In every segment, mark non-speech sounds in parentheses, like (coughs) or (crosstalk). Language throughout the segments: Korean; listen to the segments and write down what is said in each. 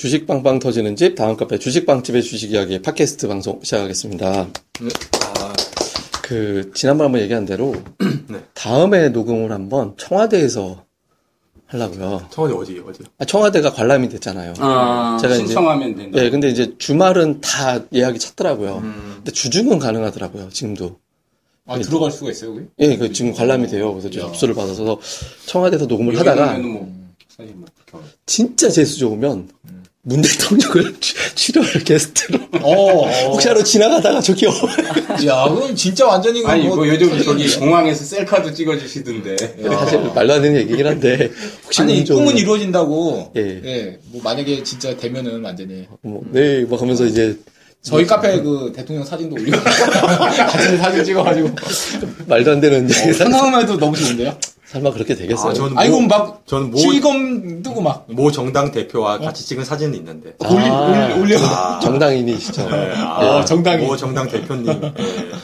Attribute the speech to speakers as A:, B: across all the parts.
A: 예, 주식 빵빵 터지는 집 다음 카페 주식 빵집의 주식 이야기 팟캐스트 방송 시작하겠습니다.
B: 네. 아,
A: 그 지난번 한번 얘기한 대로 (clears throat)
B: 네.
A: 다음에 녹음을 한번 청와대에서 하려고요.
B: 청와대 어디 어디?
A: 아, 청와대가 관람이 됐잖아요.
C: 아,
A: 제가
C: 신청하면 된다.
A: 예, 근데 이제 주말은 다 예약이 찼더라고요.
B: 음.
A: 근데 주중은 가능하더라고요. 지금도.
D: 아, 들어갈 수가 있어요, 거기?
A: 예, 그 지금 관람이 돼요. 그래서 저 접수를 받아서 청와대에서 녹음을 하다가
C: 뭐 뭐
A: 진짜 재수 좋으면 문 대통령을 추- 출연을 게스트로
D: 어,
A: 혹시라도 지나가다가 저기 어-
D: 야, 그건 진짜 완전히
C: 아니
D: 뭐,
C: 뭐 요즘 저기 공항에서 셀카도 찍어주시던데.
A: 사실 말도 안 되는 얘기긴 한데 혹시
D: 아니,
A: 문 좀-
D: 꿈은 이루어진다고.
A: 예.
D: 예. 뭐, 만약에 진짜 되면은 완전히.
A: 뭐, 네, 뭐 하면서 이제
D: 저희 카페 그 대통령 사진도 올리고. (laughs) 같이 사진 찍어가지고.
A: 말도 안 되는
D: 어,
A: 얘기
D: 상상만 해도 너무 좋은데요?
A: 설마 그렇게 되겠어요?
B: 아, 저는
D: 아니,
B: 모,
D: 그럼 막,
B: 저는 모,
D: 실검 뜨고 막.
B: 모 정당 대표와 같이 찍은 사진이 있는데.
D: 올리,
A: 아.
D: 올리, 올려.
B: 아,
A: 정당인이시죠.
B: 네, 아,
D: 어, 정당이.
B: 모 정당 대표님. 네,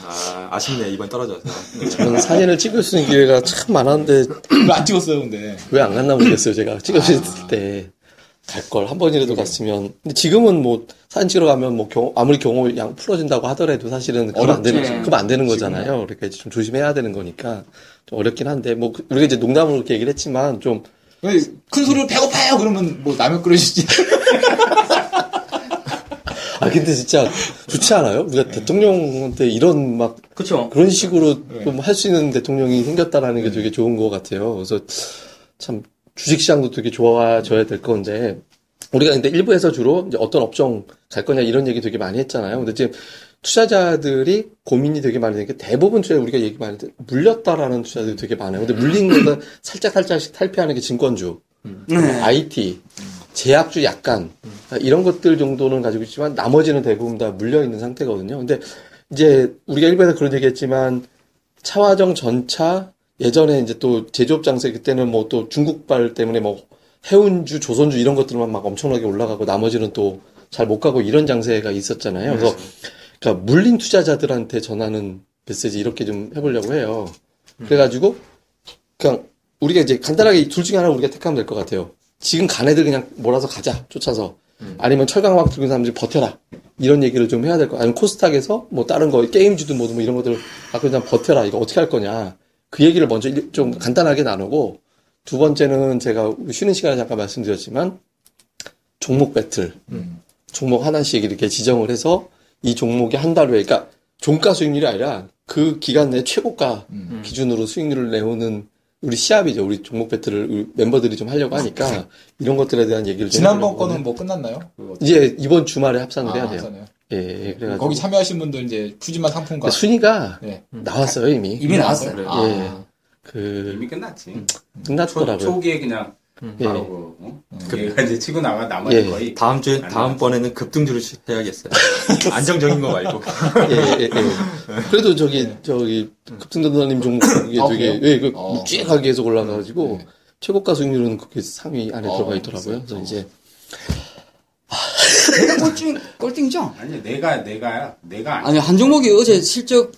B: 아, 아쉽네 이번 떨어져서. 네.
A: 저는 사진을 찍을 수 있는 기회가 참 많았는데
D: 왜안 찍었어요, 근데?
A: 왜 안 갔나 모르겠어요. 제가 찍었을 때. 갈 걸 한 번이라도 갔으면. 근데 지금은 뭐 사진 찍으러 가면 뭐 경- 아무리 경호 양 풀어진다고 하더라도 사실은 그건 안 되는. 그건 안 되는 거잖아요. 그러니까 이제 좀 조심해야 되는 거니까 좀 어렵긴 한데 뭐 그- 우리가 이제 농담으로 그렇게 얘기를 했지만 좀
D: 큰 소리로 배고파요! 그러면 뭐 라면 끓여주지. (laughs)
A: 아 근데 진짜 좋지 않아요? 우리가 대통령한테 이런 막
C: 그쵸.
A: 그런 식으로
D: 네.
A: 좀할 수 있는 대통령이 생겼다라는 게 되게 좋은 것 같아요. 그래서 참 주식시장도 되게 좋아져야 될 건데 우리가 근데 일부에서 주로 이제 어떤 업종 갈 거냐 이런 얘기 되게 많이 했잖아요. 근데 지금 투자자들이 고민이 되게 많이 되는 게 대부분 투자 우리가 얘기 많이 했 물렸다라는 투자들이 되게 많아요. 근데 물린 거는 (clears throat) 살짝 살짝씩 탈피하는 게 증권주,
C: 네.
A: IT, 제약주 약간 이런 것들 정도는 가지고 있지만 나머지는 대부분 다 물려 있는 상태거든요. 근데 이제 우리가 일부에서 그런 얘기했지만 차화정 전차 예전에 이제 또 제조업 장세 그때는 뭐 또 중국발 때문에 뭐 해운주, 조선주 이런 것들만 막 엄청나게 올라가고 나머지는 또 잘 못 가고 이런 장세가 있었잖아요. 그래서 그러니까 물린 투자자들한테 전하는 메시지 이렇게 좀 해보려고 해요. 그래가지고 그냥 우리가 이제 간단하게 둘 중에 하나 우리가 택하면 될 것 같아요. 지금 간 애들 그냥 몰아서 가자 쫓아서 아니면 철강화학 들고 있는 사람들이 버텨라 이런 얘기를 좀 해야 될 거. 아니면 코스닥에서 뭐 다른 거 게임주도 뭐뭐 이런 것들 아 그냥 버텨라 이거 어떻게 할 거냐 그 얘기를 먼저 일- 좀 간단하게 나누고 두 번째는 제가 쉬는 시간에 잠깐 말씀드렸지만 종목 배틀
D: 음.
A: 종목 하나씩 이렇게 지정을 해서 이 종목이 한 달 후에 그러니까 종가 수익률이 아니라 그 기간 내 최고가
D: 음.
A: 기준으로 수익률을 내오는 우리 시합이죠. 우리 종목 배틀을 우리 멤버들이 좀 하려고 하니까 이런 것들에 대한 얘기를 좀
D: 지난번 거는 뭐 끝났나요?
A: 이제 이번 주말에 합산을 해야
D: 아,
A: 돼요.
D: 하잖아요.
A: 예, 예, 그래가지고
D: 거기 참여하신 분들 이제 푸짐한 상품과
A: 근데 순위가
D: 네.
A: 나왔어요 이미.
C: 이미 나왔어요.
B: 그래요?
D: 아,
A: 예. 그
C: 이미 끝났지. 초,
A: 끝났더라고요.
C: 초 기에 그냥
A: 예.
C: 바로 그, 어? 얘가 이제 치고 나가 나머지
A: 예.
C: 거의
B: 다음 주에
C: 안
B: 다음 번에는 급등주를 시- 해야겠어요. (laughs) 안정적인 거 말고.
A: 예, 예, 예. 그래도 저기 저기 급등전도사님 종목이
D: 아,
A: 되게
D: 그래요?
A: 예, 그
D: 어.
A: 묵직하게 계속 올라가가지고
D: 네.
A: 최고가 수익률은 그게 상위 안에
D: 어,
A: 들어가 있더라고요. 그래서 이제
E: 내가 (laughs) 꼴등, 꼴등이죠?
C: 아니 내가 내가 내가 안
E: 아니, 한 종목이 어제 실적,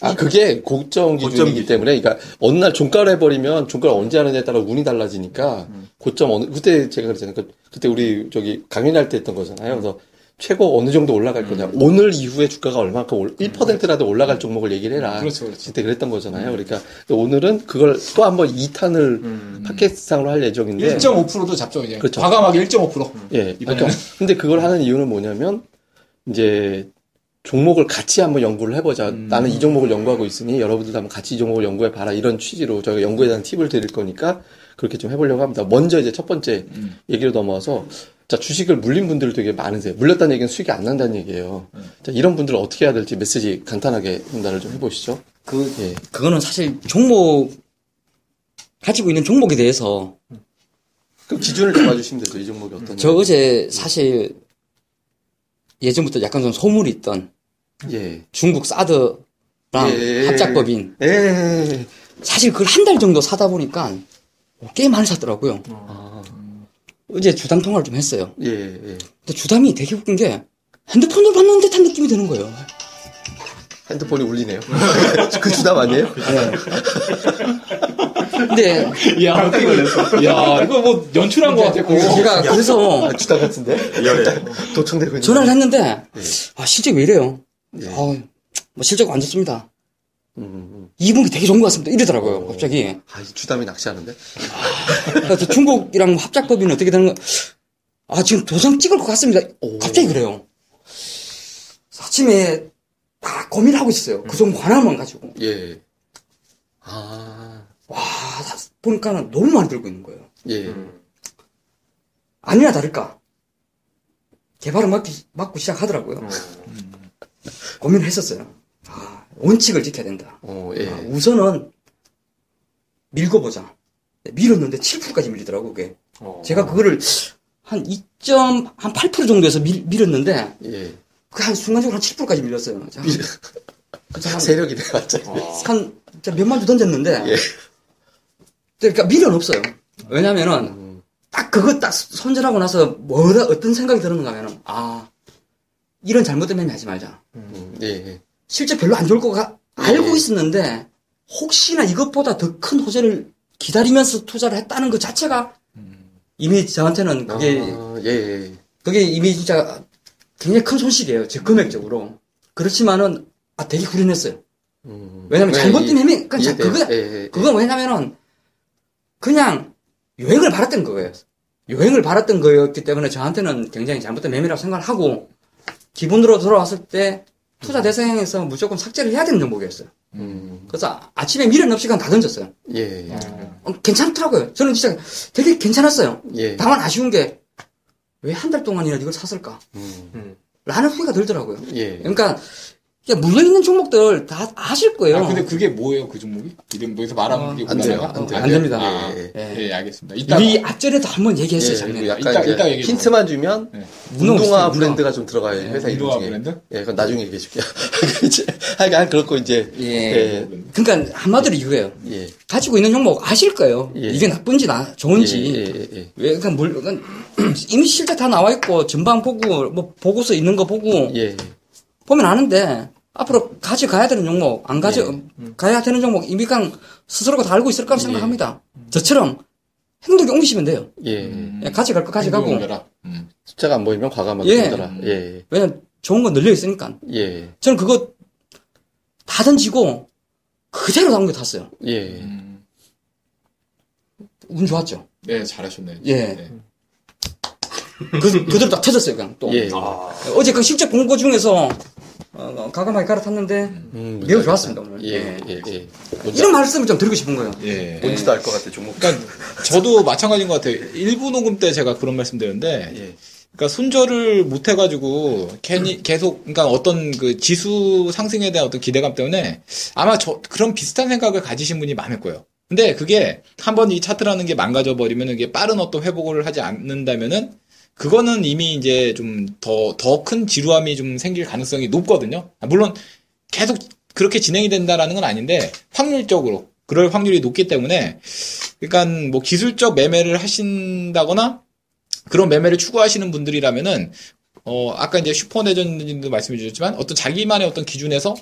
A: 아, 그게 고점 기준이기
B: 고점
A: 때문에, 그러니까 어느 날 종가를 해버리면 종가를 언제 하느냐에 따라 운이 달라지니까 고점 어느 그때 제가 그랬잖아요. 그, 그때 우리 저기 강연할 때 했던 거잖아요. 그래서 최고 어느 정도 올라갈 거냐. 오늘 이후에 주가가 얼마큼 올, 1%라도 올라갈 종목을 얘기를 해라.
D: 그렇죠, 그렇죠.
A: 그때 그랬던 거잖아요. 그러니까 오늘은 그걸 또 한번 2탄을 팟캐스트상으로 할 예정인데.
D: 1.5%도 잡죠 이제.
A: 그렇죠.
D: 과감하게 1.5%.
A: 예,
D: 이번에는?
A: 그러니까 근데 그걸 하는 이유는 뭐냐면 이제 종목을 같이 한번 연구를 해보자.
D: 음.
A: 나는 이 종목을 연구하고 있으니 여러분들도 한번 같이 이 종목을 연구해 봐라. 이런 취지로 저희가 연구에 대한 팁을 드릴 거니까 그렇게 좀 해보려고 합니다. 먼저 이제 첫 번째
D: 음.
A: 얘기로 넘어와서 자 주식을 물린 분들 되게 많으세요. 물렸다는 얘기는 수익이 안 난다는 얘기예요.
D: 음.
A: 자 이런 분들 어떻게 해야 될지 메시지 간단하게 전달을 좀 해보시죠.
E: 그,
A: 예,
E: 그거는 사실 종목, 가지고 있는 종목에 대해서,
A: 그럼 기준을 잡아주시면 되죠. 이 종목이 어떤.
E: 저 어제 사실 예전부터 약간 좀 소문이 있던
A: 예.
E: 중국 사드랑
A: 예.
E: 합작법인.
A: 예.
E: 사실 그걸 한 달 정도 사다 보니까 꽤 많이 샀더라고요.
A: 아,
E: 어제 주담 통화를 좀 했어요.
A: 예, 예.
E: 근데 주담이 되게 웃긴 게 핸드폰으로 받는 듯한 느낌이 드는 거예요.
A: 핸드폰이 울리네요. (laughs) 그 주담 아니에요?
E: 근데
D: 야, 깜짝 놀랐어. 야, 이거 뭐 연출한 것 같았고.
E: 제가 그래서
A: 아, 주담 같은데? 도청되고 있는.
E: 전화를 했는데 아 실제 왜 이래요? 아, 뭐 실적 안 좋습니다.
A: 음, 음.
E: 이분기 되게 좋은 것 같습니다. 이러더라고요. 갑자기.
A: 아, 이 주담이 낚시하는데?
E: 그래서 중국이랑 합작법인은 어떻게 되는 거? 아 지금 도장 찍을 것 같습니다. 갑자기 그래요. 아침에 다 고민하고 있어요. 그 정보 하나만 가지고.
A: 예. 아,
E: 와 보니까는 너무 많이 들고 있는 거예요.
A: 예.
E: 아니나 다를까 개발을 맡기, 맡고 시작하더라고요. 고민을 했었어요. 아, 원칙을 지켜야 된다.
A: 어, 예.
E: 아, 우선은 밀고 보자. 네, 밀었는데 7%까지 밀리더라고 그게. 제가 그거를 한 2.8% 정도에서 밀, 밀었는데
A: 예.
E: 그한 순간적으로 한 7%까지 밀렸어요. 자, 그래서 한,
A: 세력이네, 완전.
E: 한 진짜 몇만 주 던졌는데
A: 예.
E: 그러니까 미련 없어요. 왜냐면은 딱 그거 딱 손절하고 나서 뭐라 어떤 생각이 들었는가 하면은 아 이런 잘못된 매매 하지 말자.
A: 음, 예, 예.
E: 실제 별로 안 좋을 거 가- 알고
A: 예.
E: 있었는데 혹시나 이것보다 더 큰 호재를 기다리면서 투자를 했다는 것 자체가 이미 저한테는 그게
A: 아, 예, 예.
E: 그게 이미 진짜 굉장히 큰 손실이에요. 제 금액적으로. 그렇지만은 아 되게 후련했어요.
A: 음.
E: 왜냐면
A: 네,
E: 잘못된
A: 이-
E: 매매 그러니까
A: 이해돼요.
E: 그거
A: 예, 예, 예.
E: 그건 왜냐면은 그냥 여행을 바랐던 거예요. 여행을 바랐던 거였기 때문에 저한테는 굉장히 잘못된 매매라고 생각을 하고 기본으로 돌아왔을 때 투자 대상에서 무조건 삭제를 해야 되는 종목이었어요.
A: 음,
E: 그래서 아- 아침에 미련 없이 그냥 다 던졌어요.
A: 예, 예.
E: 어, 괜찮더라고요. 저는 진짜 되게 괜찮았어요.
A: 예.
E: 다만 아쉬운 게 왜 한 달 동안이나 이걸 샀을까?
A: 음,
E: 라는 후회가 들더라고요.
A: 예.
E: 그러니까 이게 물려 있는 종목들 다 아실 거예요.
D: 아, 근데 그게 뭐예요, 그 종목이? 이름 뭐에서 말하면 그게
A: 안 돼요? 안 돼요.
E: 안 됩니다.
D: 아,
A: 예,
E: 예.
D: 예, 알겠습니다. 이따
E: 우리 앞전에도 한번 얘기했어요,
A: 예,
E: 작년에.
A: 그리고 약간
D: 이따- 이따 얘기해
A: 힌트만 주면
D: 네.
E: 문어
A: 운동화 브랜드가 좀 들어가요 회사 이름
D: 운동화
A: 중에.
D: 브랜드?
A: 예, 그건 나중에 얘기해 줄게요. (laughs) 이제 하여간 그렇고 이제
E: 예.
A: 예,
E: 그러니까 한마디로 이거예요.
A: 예,
E: 가지고 있는 종목 아실 거예요.
A: 예.
E: 이게 나쁜지 나 좋은지.
A: 예, 예, 예, 예.
E: 왜 그러니까 물 그러니까 (clears throat) 이미 실제 다 나와 있고 전방 보고 뭐 보고서 있는 거 보고
A: 예,
E: 보면 아는데 앞으로 가져가야 되는 종목 안 가져 가야 되는 종목 이미 그냥 스스로가 다 알고 있을 거라고 생각합니다. 저처럼 행동에 옮기시면 돼요.
A: 예.
E: 예, 가져갈 거 가져가고
D: 음.
A: 숫자가 안 보이면 과감하게
E: 예.
A: 던져라. 예,
E: 왜냐면 좋은 건 늘려 있으니까.
A: 예,
E: 저는 그거 다 던지고 그대로 나온 거 탔어요.
A: 예,
D: 음.
E: 운 좋았죠.
D: 네, 잘하셨네.
E: 예.
D: 네.
E: 그, 그대로 딱 터졌어요, 그냥 또.
A: 예.
E: 어제 그 실제 공고 중에서, 어, 가감하게 갈아탔는데,
A: 음,
E: 매우 좋았습니다, 오늘.
A: 예,
E: 예.
A: 예, 예.
E: 이런 말씀을 좀 드리고 싶은 거예요.
D: 예.
A: 뭔지도 알 것 같아 종목.
D: 그러니까 저도 마찬가지인 것 같아요. 일부 녹음 때 제가 그런 말씀 드렸는데,
A: 예,
D: 그러니까 손절을 못 해가지고 괜히 계속 그러니까 어떤 그 지수 상승에 대한 어떤 기대감 때문에 아마 저 그런 비슷한 생각을 가지신 분이 많을 거예요. 근데 그게 한번 이 차트라는 게 망가져 버리면 이게 빠른 어떤 회복을 하지 않는다면은 그거는 이미 이제 좀 더 더 큰 지루함이 좀 생길 가능성이 높거든요. 아, 물론 계속 그렇게 진행이 된다라는 건 아닌데 확률적으로 그럴 확률이 높기 때문에 그러니까 뭐 기술적 매매를 하신다거나 그런 매매를 추구하시는 분들이라면은 어 아까 이제 슈퍼내전님도 말씀해 주셨지만 어떤 자기만의 어떤 기준에서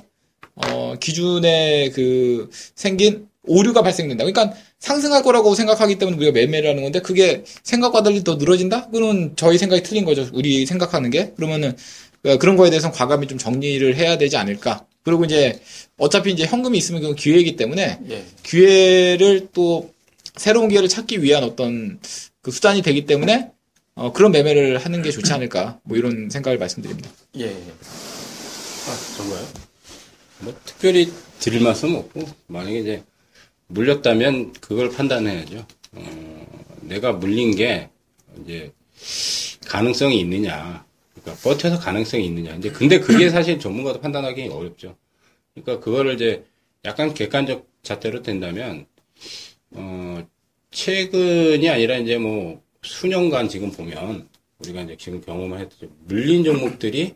D: 어 기준에 그 생긴 오류가 발생된다. 그러니까 상승할 거라고 생각하기 때문에 우리가 매매를 하는 건데 그게 생각과 달리 더 늘어진다? 그러면 저희 생각이 틀린 거죠. 우리 생각하는 게 그러면은 어, 그런 거에 대해서는 과감히 좀 정리를 해야 되지 않을까. 그리고 이제 어차피 이제 현금이 있으면 그건 기회이기 때문에
A: 예,
D: 기회를 또 새로운 기회를 찾기 위한 어떤 그 수단이 되기 때문에 어, 그런 매매를 하는 게 좋지 않을까 뭐 이런 생각을 말씀드립니다.
A: 예.
C: 아, 정말요? 뭐 특별히 드릴 말씀 없고 만약에 이제 물렸다면 그걸 판단해야죠. 어, 내가 물린 게 이제 가능성이 있느냐, 그러니까 버텨서 가능성이 있느냐. 이제 근데 그게 사실 전문가도 판단하기 어렵죠. 그러니까 그거를 이제 약간 객관적 잣대로 된다면 어 최근이 아니라 이제 뭐 수년간 지금 보면 우리가 이제 지금 경험을 했듯이 물린 종목들이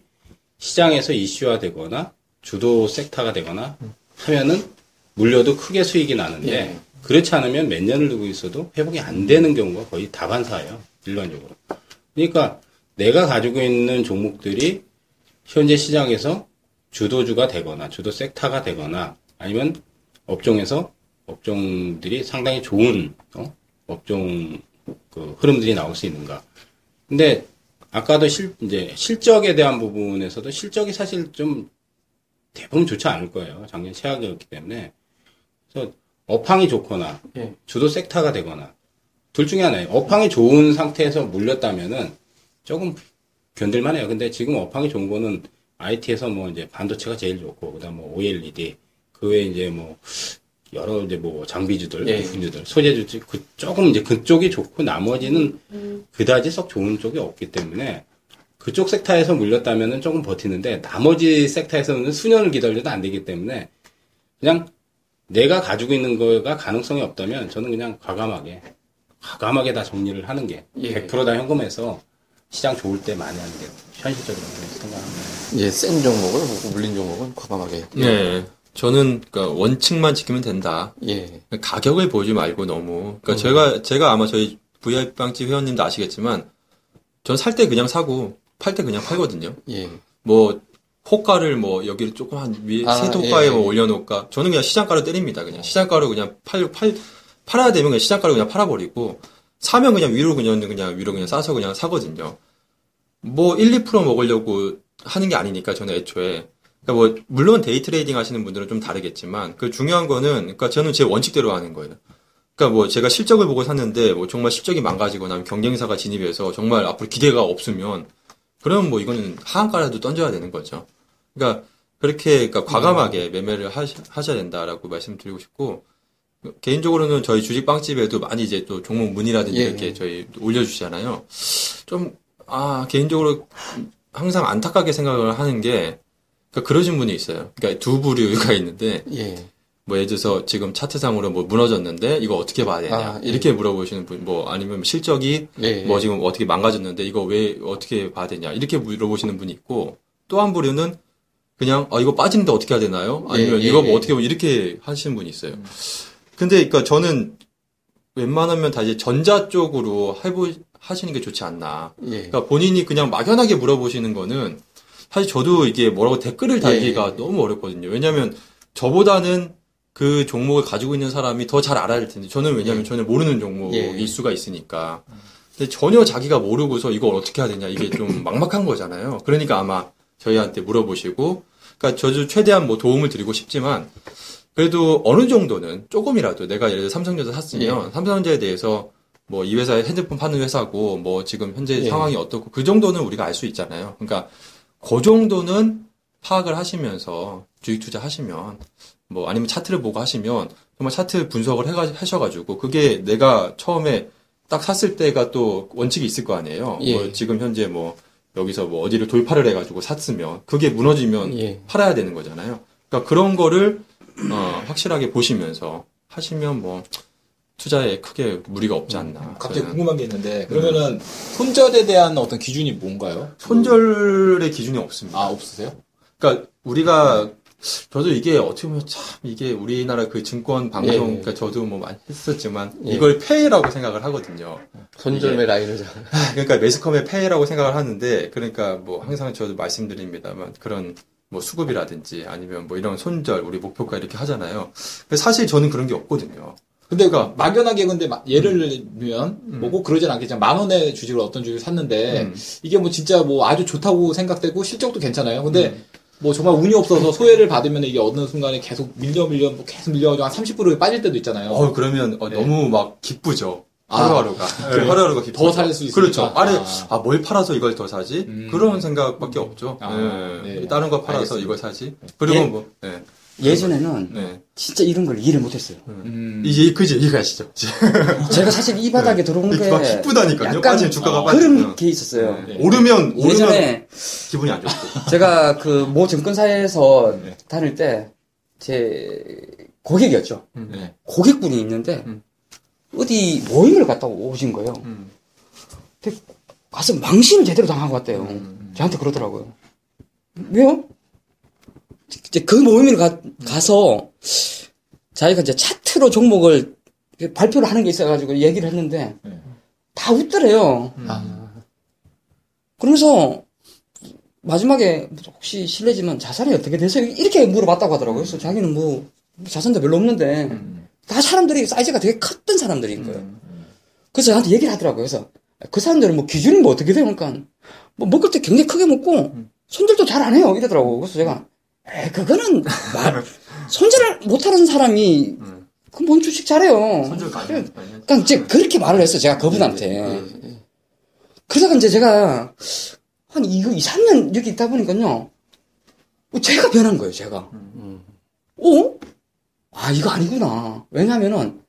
C: 시장에서 이슈화되거나 주도 섹터가 되거나 하면은 물려도 크게 수익이 나는데
A: 예.
C: 그렇지 않으면 몇 년을 두고 있어도 회복이 안 되는 경우가 거의 다반사예요. 일반적으로. 그러니까 내가 가지고 있는 종목들이 현재 시장에서 주도주가 되거나 주도 섹터가 되거나 아니면 업종에서 업종들이 상당히 좋은 어? 업종 그 흐름들이 나올 수 있는가. 근데 아까도 실 이제 실적에 대한 부분에서도 실적이 사실 좀 대부분 좋지 않을 거예요. 작년 최악이었기 때문에. 그래서 업황이 좋거나
A: 예.
C: 주도 섹터가 되거나 둘 중에 하나예요. 업황이 좋은 상태에서 물렸다면은 조금 견딜만해요. 근데 지금 업황이 좋은 거는 IT에서 뭐 이제 반도체가 제일 좋고 그다음 뭐 OLED 그 외에 이제 뭐 여러 이제 뭐 장비주들,
A: 예.
C: 부품주들, 소재주들 그 조금 이제 그쪽이 좋고 나머지는 그다지 썩 좋은 쪽이 없기 때문에 그쪽 섹터에서 물렸다면은 조금 버티는데 나머지 섹터에서는 수년을 기다려도 안 되기 때문에 그냥 내가 가지고 있는 거가 가능성이 없다면 저는 그냥 과감하게 과감하게 다 정리를 하는 게
A: 예.
C: 100%다 현금에서 시장 좋을 때 많이 하는 게 현실적이라고 생각합니다.
A: 예, 센 종목을 보고 물린 종목은 과감하게.
B: 네. 저는 그러니까 원칙만 지키면 된다.
A: 예.
B: 가격을 보지 말고 너무. 그러니까 제가 제가 아마 저희 VIP 빵집 회원님도 아시겠지만 전 살 때 그냥 사고 팔 때 그냥 팔거든요.
A: 예.
B: 뭐 호가를 뭐 여기를 조금 한 위에
A: 아,
B: 세 호가에
A: 예,
B: 뭐
A: 예.
B: 올려놓을까? 저는 그냥 시장가로 때립니다. 그냥 시장가로 그냥 팔 팔 팔아야 되면 그냥 시장가로 그냥 팔아버리고 사면 그냥 위로 그냥 그냥 위로 그냥 싸서 그냥 사거든요. 뭐 1, 2% 먹으려고 하는 게 아니니까 저는 애초에 그러니까 뭐 물론 데이 트레이딩 하시는 분들은 좀 다르겠지만 그 중요한 거는 그러니까 저는 제 원칙대로 하는 거예요. 그러니까 뭐 제가 실적을 보고 샀는데 뭐 정말 실적이 망가지거나 경쟁사가 진입해서 정말 앞으로 기대가 없으면 그러면 뭐 이거는 하한가라도 던져야 되는 거죠. 그러니까 그렇게 그러니까 과감하게 매매를 하시, 하셔야 된다라고 말씀드리고 싶고 개인적으로는 저희 주식 빵집에도 많이 이제 또 종목 문의라든지
A: 예.
B: 이렇게 저희 올려주시잖아요. 좀 아 개인적으로 항상 안타깝게 생각을 하는 게 그러니까 그러신 분이 있어요. 그러니까 두 부류가 있는데
A: 예.
B: 뭐 예를 들어서 지금 차트상으로 뭐 무너졌는데 이거 어떻게 봐야 되냐
A: 아, 예.
B: 이렇게 물어보시는 분 뭐 아니면 실적이
A: 예.
B: 뭐 지금 어떻게 망가졌는데 이거 왜 어떻게 봐야 되냐 이렇게 물어보시는 분이 있고 또 한 부류는 그냥 아 이거 빠지는데 어떻게 해야 되나요? 아니면
A: 예, 예,
B: 이거 뭐
A: 예.
B: 어떻게 이렇게 하시는 분이 있어요. 근데 그러니까 저는 웬만하면 다 이제 전자 쪽으로 해보 하시는 게 좋지 않나.
A: 예.
B: 그러니까 본인이 그냥 막연하게 물어보시는 거는 사실 저도 이게 뭐라고 댓글을 달기가
A: 예.
B: 너무 어렵거든요. 왜냐하면 저보다는 그 종목을 가지고 있는 사람이 더 잘 알아야 될 텐데 저는 왜냐하면
A: 예.
B: 전혀 모르는 종목일
A: 예.
B: 수가 있으니까. 근데 전혀 자기가 모르고서 이걸 어떻게 해야 되냐 이게 좀 (coughs) 막막한 거잖아요. 그러니까 아마 저희한테 물어보시고, 그러니까 저도 최대한 뭐 도움을 드리고 싶지만 그래도 어느 정도는 조금이라도 내가 예를 들어 삼성전자 샀으면 삼성전자에 대해서 뭐 이 회사에 핸드폰 파는 회사고 뭐 지금 현재
A: 예.
B: 상황이 어떻고 그 정도는 우리가 알 수 있잖아요. 그러니까 그 정도는 파악을 하시면서 주식 투자 하시면 뭐 아니면 차트를 보고 하시면 정말 차트 분석을 해가 하셔가지고 그게 내가 처음에 딱 샀을 때가 또 원칙이 있을 거 아니에요.
A: 예.
B: 뭐 지금 현재 뭐 여기서 뭐 어디를 돌파를 해가지고 샀으면 그게 무너지면
A: 예.
B: 팔아야 되는 거잖아요. 그러니까 그런 거를 어, 확실하게 보시면서 하시면 뭐 투자에 크게 무리가 없지 않나.
D: 갑자기
B: 저는.
D: 궁금한 게 있는데 그러면은 손절에 대한 어떤 기준이 뭔가요?
B: 손절의 기준이 없습니다.
D: 아 없으세요?
B: 그러니까 우리가 저도 이게 어떻게 보면 참 이게 우리나라 그 증권 방송
A: 예.
B: 그러니까 저도 뭐 많이 했었지만
A: 예.
B: 이걸 폐해라고 생각을 하거든요.
A: 손절매 라인을 자-
B: 그러니까 매스컴의 폐해라고 생각을 하는데 그러니까 뭐 항상 저도 말씀드립니다만 그런 뭐 수급이라든지 아니면 뭐 이런 손절 우리 목표가 이렇게 하잖아요. 사실 저는 그런 게 없거든요.
D: 근데 그 막연하게 근데 마- 예를 들면 뭐꼭 그러진 않겠지만 만 원의 주식을 어떤 주식을 샀는데
B: 음.
D: 이게 뭐 진짜 뭐 아주 좋다고 생각되고 실적도 괜찮아요. 근데
B: 음.
D: 뭐 정말 운이 없어서 소외를 받으면 이게 어느 순간에 계속 밀려 밀려 뭐 계속 밀려가지고 한 30%에 빠질 때도 있잖아요.
B: 어 그러면 어,
D: 네.
B: 너무 막 기쁘죠.
D: 아.
B: 하루하루가 그 하루하루가 기쁘죠.
D: 더살 수 있으니까.
B: 그렇죠. 아래
D: 아.
B: 아뭘 팔아서 이걸 더 사지?
D: 음.
B: 그런 생각밖에 없죠.
D: 아,
B: 네.
D: 네.
B: 다른 거 팔아서
D: 알겠습니다.
B: 이걸 사지. 그리고
E: 예.
B: 뭐 네.
E: 예전에는
B: 네.
E: 진짜 이런 걸 이해를 못했어요.
D: 음.
B: 이제 그지 이해가 시죠. (laughs)
E: 제가 사실 이 바닥에 들어온 게
B: 막 기쁘다니까요.
E: 약간
B: 빠지면 주가가
D: 어,
B: 빠지면.
E: 그런 게 있었어요.
B: 네. 오르면 오르면
E: 예전에
B: 기분이 안 좋고. (laughs)
E: 제가 그 모 증권사에서
B: 네.
E: 다닐 때 제 고객이었죠.
D: 네.
E: 고객분이 있는데
B: 음.
E: 어디 모임을 갔다 오신 거예요.
B: 음.
E: 근데 가서 망신을 제대로 당하고 왔대요.
B: 음.
E: 저한테 그러더라고요. 왜요? 이제 그 모임을 가, 가서 자기가 이제 차트로 종목을 발표를 하는 게 있어가지고 얘기를 했는데
D: 네.
E: 다 웃더래요.
D: 아.
E: 그러면서 마지막에 혹시 실례지만 자산이 어떻게 되세요? 이렇게 물어봤다고 하더라고요. 그래서 자기는 뭐 자산도 별로 없는데 다 사람들이 사이즈가 되게 컸던 사람들인 거예요. 그래서 저한테 얘기를 하더라고요. 그래서 그 사람들은 뭐 기준이 뭐 어떻게 돼요? 그러니까 뭐 먹을 때 굉장히 크게 먹고 손질도 잘 안 해요. 이러더라고. 그래서 제가 에 그거는 말 손질을 못하는 사람이 그뭔 주식 잘해요.
B: 많이 했-
E: 그러니까 이제 그렇게 말을 했어. 제가 그분한테. 그러다가 이제 제가 한 이거 2, 3년 여기 있다 보니까요. 어, 제가 변한 거예요, 제가. 어? 아, 이거 아니구나. 왜냐면은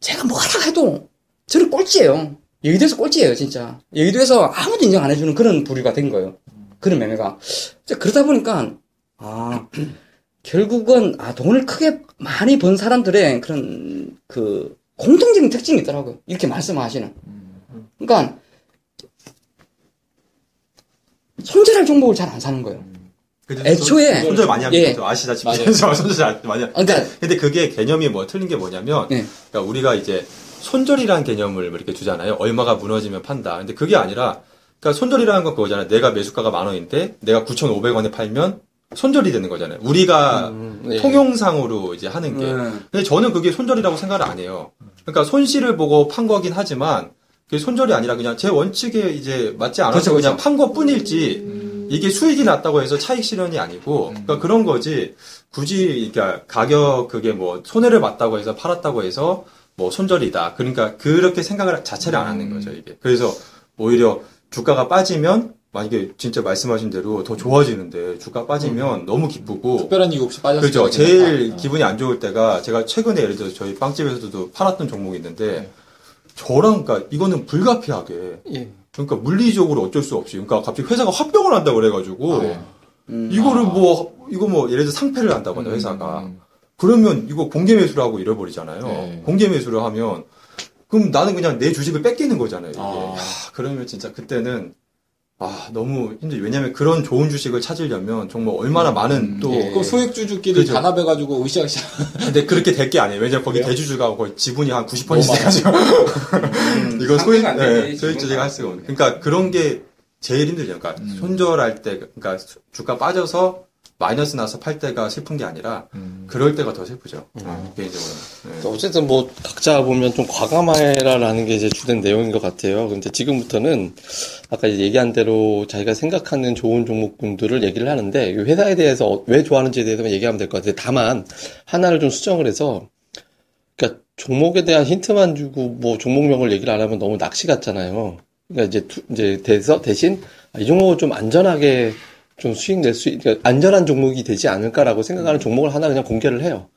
E: 제가 뭐라 해도 저는 꼴찌예요. 여의도에서 꼴찌예요, 진짜. 여의도에서 아무도 인정 안 해주는 그런 부류가 된 거예요. 그런 매매가. 그러다 보니까, 아, 결국은, 아, 돈을 크게 많이 번 사람들의 그런, 그, 공통적인 특징이 있더라고요. 이렇게 말씀하시는. 그러니까, 손절할 종목을 잘 안 사는 거예요.
B: 근데
E: 애초에-
B: 손- 손절 많이 합니다.
E: 예.
B: 저 아시다시피 손절 잘- 많이 합니다.
E: 아, 그러니까,
B: 근데 그게 개념이 뭐 틀린 게 뭐냐면
E: 예.
B: 그러니까 우리가 이제 손절이라는 개념을 이렇게 두잖아요. 얼마가 무너지면 판다. 근데 그게 아니라 그러니까 손절이라는 건 그거잖아요. 내가 매수가가 만 원인데 내가 9,500원에 팔면 손절이 되는 거잖아요. 우리가
A: 음, 예.
B: 통용상으로 이제 하는 게.
E: 네.
B: 근데 저는 그게 손절이라고 생각을 안 해요. 그러니까 손실을 보고 판 거긴 하지만 그게 손절이 아니라 그냥 제 원칙에 이제 맞지 않아서
E: 그렇죠,
B: 그냥
E: 그렇죠.
B: 판것 뿐일지 이게 수익이 났다고 해서 차익 실현이 아니고 그러니까 그런 거지 굳이 그러니까 가격 그게 뭐 손해를 봤다고 해서 팔았다고 해서 뭐 손절이다. 그러니까 그렇게 생각을 자체를 안 하는 거죠, 이게. 그래서 오히려 주가가 빠지면 만약에 진짜 말씀하신 대로 더 좋아지는데 주가 빠지면 너무 기쁘고
D: 특별한 이유 없이 빠졌을
B: 그렇죠. 제일
D: 있겠다.
B: 기분이 안 좋을 때가 제가 최근에 예를 들어서 저희 빵집에서도 팔았던 종목이 있는데 저랑 그러니까 이거는 불가피하게
A: 예.
B: 그러니까 물리적으로 어쩔 수 없이 그러니까 갑자기 회사가 합병을 한다 고 그래가지고
D: 네.
E: 음.
B: 이거를 뭐 이거 뭐 예를 들어 상패를 한다고 하죠 회사가
D: 음.
B: 그러면 이거 공개 매수를 하고 잃어버리잖아요.
D: 네.
B: 공개 매수를 하면 그럼 나는 그냥 내 주식을 뺏기는 거잖아요. 이게.
D: 아.
B: 야, 그러면 진짜 그때는 아 너무 힘들. 왜냐면 그런 좋은 주식을 찾으려면 정말 얼마나 많은
D: 또그 소액주주끼리
B: 그죠.
D: 단합해가지고 으쌰으쌰.
B: 근데 그렇게 될 게 아니에요. 왜냐면 거기
D: 그래요?
B: 대주주가 거의 지분이 한 90%
D: 너무
B: 돼가지고 (laughs) 이거 소액
C: 상대가 안 되지,
B: 네, 소액
C: 지분
B: 주주가 할 수가 없는. 그러니까 그런 게 제일 힘들죠. 그러니까
D: 음.
B: 손절할 때, 그러니까 수- 주가 빠져서 마이너스 나서 팔 때가 슬픈 게 아니라
D: 음.
B: 그럴 때가 더 슬프죠. 개인적으로. 네.
A: 그러니까 어쨌든 뭐 각자 보면 좀 과감해라라는 게 이제 주된 내용인 것 같아요. 근데 지금부터는 아까 얘기한 대로 자기가 생각하는 좋은 종목군들을 얘기를 하는데 이 회사에 대해서 어- 왜 좋아하는지에 대해서만 얘기하면 될 것 같아요. 다만 하나를 좀 수정을 해서 그러니까 종목에 대한 힌트만 주고 뭐 종목명을 얘기를 안 하면 너무 낚시 같잖아요. 그러니까 이제 투- 이제 돼서 대신 아, 이 종목을 좀 안전하게 좀 수익 낼 수, 있, 그러니까 안전한 종목이 되지 않을까라고 생각하는 종목을 하나 그냥 공개를 해요.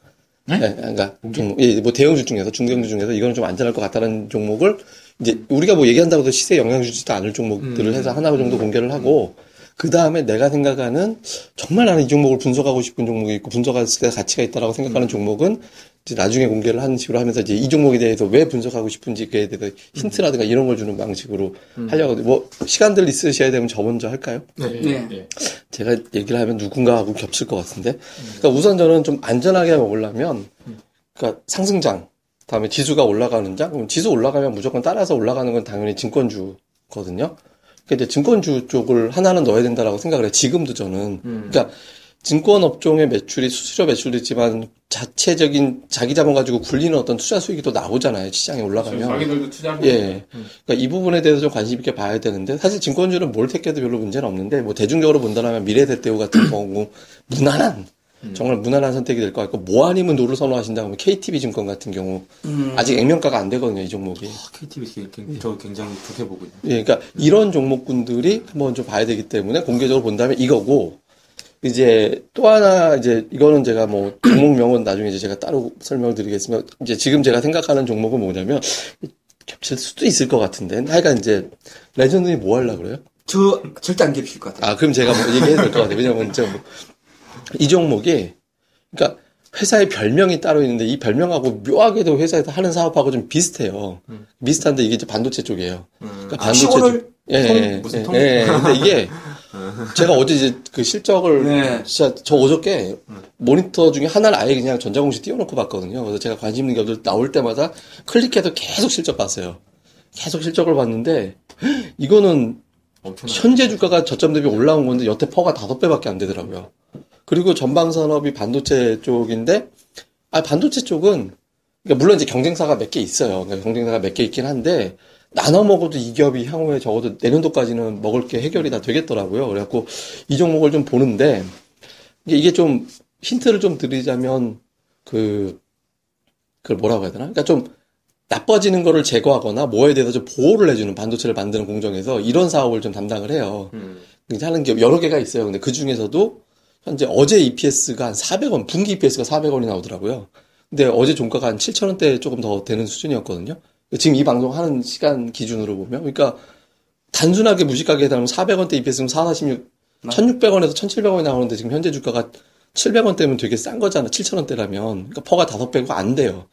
A: 네? 그러니까 종목, 예, 뭐 대형주 중에서 중대형주 중에서 이거는 좀 안전할 것 같다는 종목을 이제 우리가 뭐 얘기한다고 해서 시세 영향 주지도 않을 종목들을 해서 하나 정도 공개를 하고 그 다음에 내가 생각하는 정말 나는 이 종목을 분석하고 싶은 종목이 있고 분석했을 때 가치가 있다라고 생각하는 종목은 이제 나중에 공개를 하는 식으로 하면서 이제 이 종목에 대해서 왜 분석하고 싶은지에 대해서 힌트라든가 이런 걸 주는 방식으로 하려고 뭐 시간들 있으셔야 되면 저 먼저 할까요?
E: 네.
A: 제가 얘기를 하면 누군가하고 겹칠 것 같은데. 그러니까 우선 저는 좀 안전하게 먹으려면, 그러니까 상승장, 다음에 지수가 올라가는 장, 그럼 지수 올라가면 무조건 따라서 올라가는 건 당연히 증권주거든요. 그러니까 이제 증권주 쪽을 하나는 넣어야 된다라고 생각을 해요. 지금도 저는. 그러니까 증권 업종의 매출이 수수료 매출도 있지만 자체적인 자기 자본 가지고 굴리는 어떤 투자 수익이 또 나오잖아요. 시장에 올라가면.
C: 자기들도 투자를
A: 예. 그러니까 이 부분에 대해서 좀 관심 있게 봐야 되는데 사실 증권주는 뭘 택해도 별로 문제는 없는데 뭐 대중적으로 본다면 미래대대우 같은 (coughs) 경우 무난한 정말 무난한 선택이 될 것 같고 뭐 아니면 노를 선호하신다고 하면 KTB 증권 같은 경우 아직 액면가가 안 되거든요 이 종목이.
B: KTB 저 굉장히 좋게 보고 있는.
A: 예, 그러니까 이런 종목군들이 한번 좀 봐야 되기 때문에 공개적으로 본다면 이거고 이제 또 하나 이제 이거는 제가 뭐 종목명은 나중에 이제 제가 따로 설명드리겠으면 이제 지금 제가 생각하는 종목은 뭐냐면 겹칠 수도 있을 것 같은데 하여간 이제 레전드님 뭐 하려 그래요?
E: 저 절대 안 겹칠 것 같아요.
A: 아 그럼 제가 뭐 얘기해도 될것 같아요. 왜냐면 제가 뭐, 이 종목이 그러니까 회사의 별명이 따로 있는데 이 별명하고 묘하게도 회사에서 하는 사업하고 좀 비슷해요. 비슷한데 이게 이제 반도체 쪽이에요. 그러니까
E: 아, 시골을
A: 예,
B: 통-
A: 예,
B: 무슨
A: 예,
B: 통-
A: 예. 근데 이게 제가 어제 이제 그 실적을
E: 네.
A: 진짜 저 어저께 모니터 중에 하나를 아예 그냥 전자공시 띄워놓고 봤거든요. 그래서 제가 관심 있는 게 나올 때마다 클릭해서 계속 실적 봤어요. 계속 실적을 봤는데 이거는. 현재 주가가 저점 대비 올라온 건데 여태 퍼가 다섯 배밖에 안 되더라고요. 그리고 전방 산업이 반도체 쪽인데 아 반도체 쪽은 그러니까 물론 이제 경쟁사가 몇 개 있어요. 그러니까 경쟁사가 몇 개 있긴 한데 나눠 먹어도 이 기업이 향후에 적어도 내년도까지는 먹을 게 해결이 다 되겠더라고요. 그래갖고 이 종목을 좀 보는데 이게 좀 힌트를 좀 드리자면 그 그걸 뭐라고 해야 되나? 그러니까 좀 나빠지는 거를 제거하거나 뭐에 대해서 좀 보호를 해주는 반도체를 만드는 공정에서 이런 사업을 좀 담당을 해요.
B: 음.
A: 하는 기업 여러 개가 있어요. 근데 그 중에서도 현재 어제 EPS가 한 400원, 분기 EPS가 400원이 나오더라고요. 근데 어제 종가가 한 7,000원대 조금 더 되는 수준이었거든요. 지금 이 방송 하는 시간 기준으로 보면. 그러니까 단순하게 무식하게 해달면 400원대 EPS면 4, 46, 1,600원에서 1,700원이 나오는데 지금 현재 주가가 700원대면 되게 싼 거잖아. 7,000원대라면. 그러니까 퍼가 5배가 안 돼요.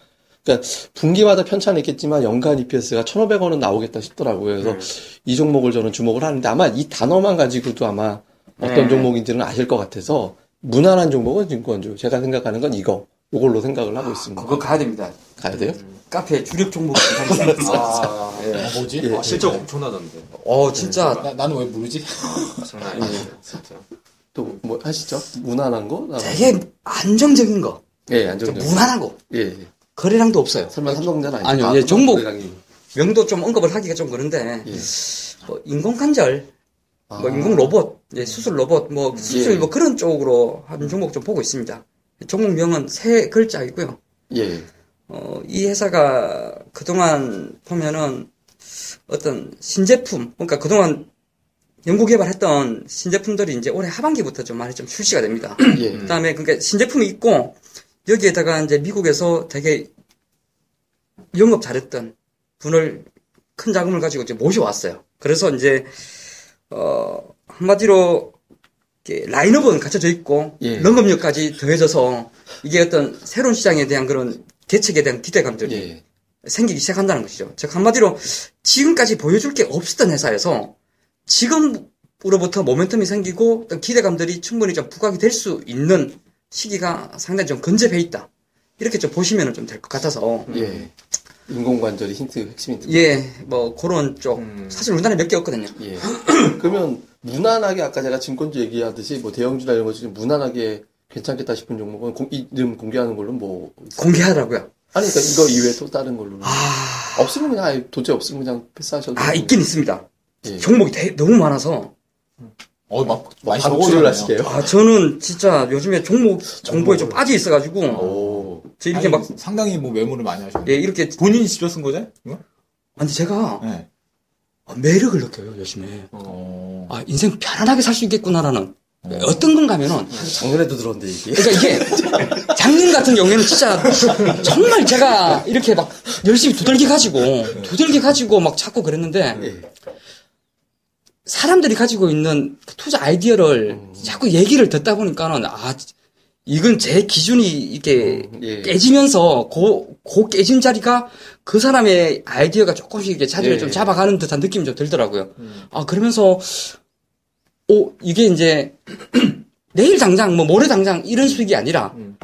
A: 그러니까 분기마다 편차는 있겠지만 연간 EPS가 1,500원은 나오겠다 싶더라고요. 그래서 이 종목을 저는 주목을 하는데 아마 이 단어만 가지고도 아마 어떤
E: 네.
A: 종목인지는 아실 것 같아서 무난한 종목은 증권주. 제가 생각하는 건 이거. 이걸로 생각을 하고 있습니다.
E: 그거 가야 됩니다.
A: 가야 돼요?
E: 카페 주력 종목. (laughs)
B: 아,
E: 예.
D: 어, 뭐지?
A: 예.
B: 아, 실적 엄청나던데.
E: 어, 진짜.
D: 나, 나는 왜 모르지?
B: 장난 아니에요, 진짜.
A: 또 뭐 하시죠? 무난한 거? 나-
E: 되게 안정적인 거.
A: 예,
E: 좀
A: 안정적.
E: 무난하고.
A: 예, 예.
E: 거래량도 없어요.
A: 설마 삼성전 아니죠?
E: 아니요,
A: 아,
E: 예, 종목.
A: 거래량이.
E: 명도 좀 언급을 하기가 좀 그런데,
A: 예.
E: 뭐 인공관절, 뭐
A: 아.
E: 인공 로봇, 예, 수술 로봇, 뭐 수술
A: 예.
E: 뭐 그런 쪽으로 하는 종목 좀 보고 있습니다. 종목명은 세 글자이고요.
A: 예.
E: 어, 이 회사가 그동안 보면은 어떤 신제품, 그러니까 그동안 연구 개발했던 신제품들이 이제 올해 하반기부터 좀 많이 좀 출시가 됩니다.
A: 예.
E: 그 다음에 그러니까 신제품이 있고 여기에다가 이제 미국에서 되게 영업 잘했던 분을 큰 자금을 가지고 이제 모셔왔어요. 그래서 이제 어 한마디로 라인업은 갖춰져 있고
A: 예.
E: 런검력까지 더해져서 이게 어떤 새로운 시장에 대한 그런 개척에 대한 기대감들이
A: 예.
E: 생기기 시작한다는 것이죠. 즉 한마디로 지금까지 보여줄 게 없었던 회사에서 지금으로부터 모멘텀이 생기고 어떤 기대감들이 충분히 좀 부각이 될 수 있는 시기가 상당히 좀 근접해 있다. 이렇게 좀 보시면 좀 될 것 같아서
A: 예. 인공관절이 힌트, 핵심 힌트.
E: 예, 뭐 그런 쪽
B: 음.
E: 사실 우리나라에 몇 개 없거든요.
A: 예. (clears throat) 그러면 무난하게 아까 제가 증권주 얘기하듯이 뭐 대형주나 이런 거 지금 무난하게 괜찮겠다 싶은 종목은 공, 이름 공개하는 걸로 뭐
E: 공개하더라고요.
A: 아니 그러니까 이거 이외에 또 다른 걸로는
E: 아,
A: 없으면 그냥 아예 도저히 없으면 그냥 패스하셔도
E: 아
A: 되고.
E: 있긴 있습니다.
A: 예.
E: 종목이 대- 너무 많아서
D: 어, 막, 많이 적어오셨네요.
A: 하시게요?
E: 아 저는 진짜 요즘에 종목 정보에 좀 빠져 있어가지고 이렇게
D: 아니,
E: 막
D: 상당히 뭐 메모를 많이 하셨네.
E: 예, 이렇게
D: 본인이 직접 쓴 거죠? 이거?
E: 아니 제가
D: 네.
E: 아, 매력을 느껴요 요즘에.
D: 어.
E: 아 인생 편안하게 살 수 있겠구나라는 어떤 건가 하면은
A: 작년에도 들었는데 이게.
E: 그러니까 이게 (laughs) 작년 같은 경우에는 진짜 정말 제가 이렇게 막 열심히 두들기 가지고 두들기 가지고 막 찾고 그랬는데
A: 예.
E: 사람들이 가지고 있는 그 투자 아이디어를 자꾸 얘기를 듣다 보니까는 아 이건 제 기준이 이게
A: 예.
E: 깨지면서 고, 고 깨진 자리가 그 사람의 아이디어가 조금씩 이렇게 자리를
A: 예.
E: 좀 잡아가는 듯한 느낌이 좀 들더라고요. 아 그러면서 오 이게 이제 (clears throat) 내일 당장 뭐 모레 당장 이런 수익이 아니라
B: 음.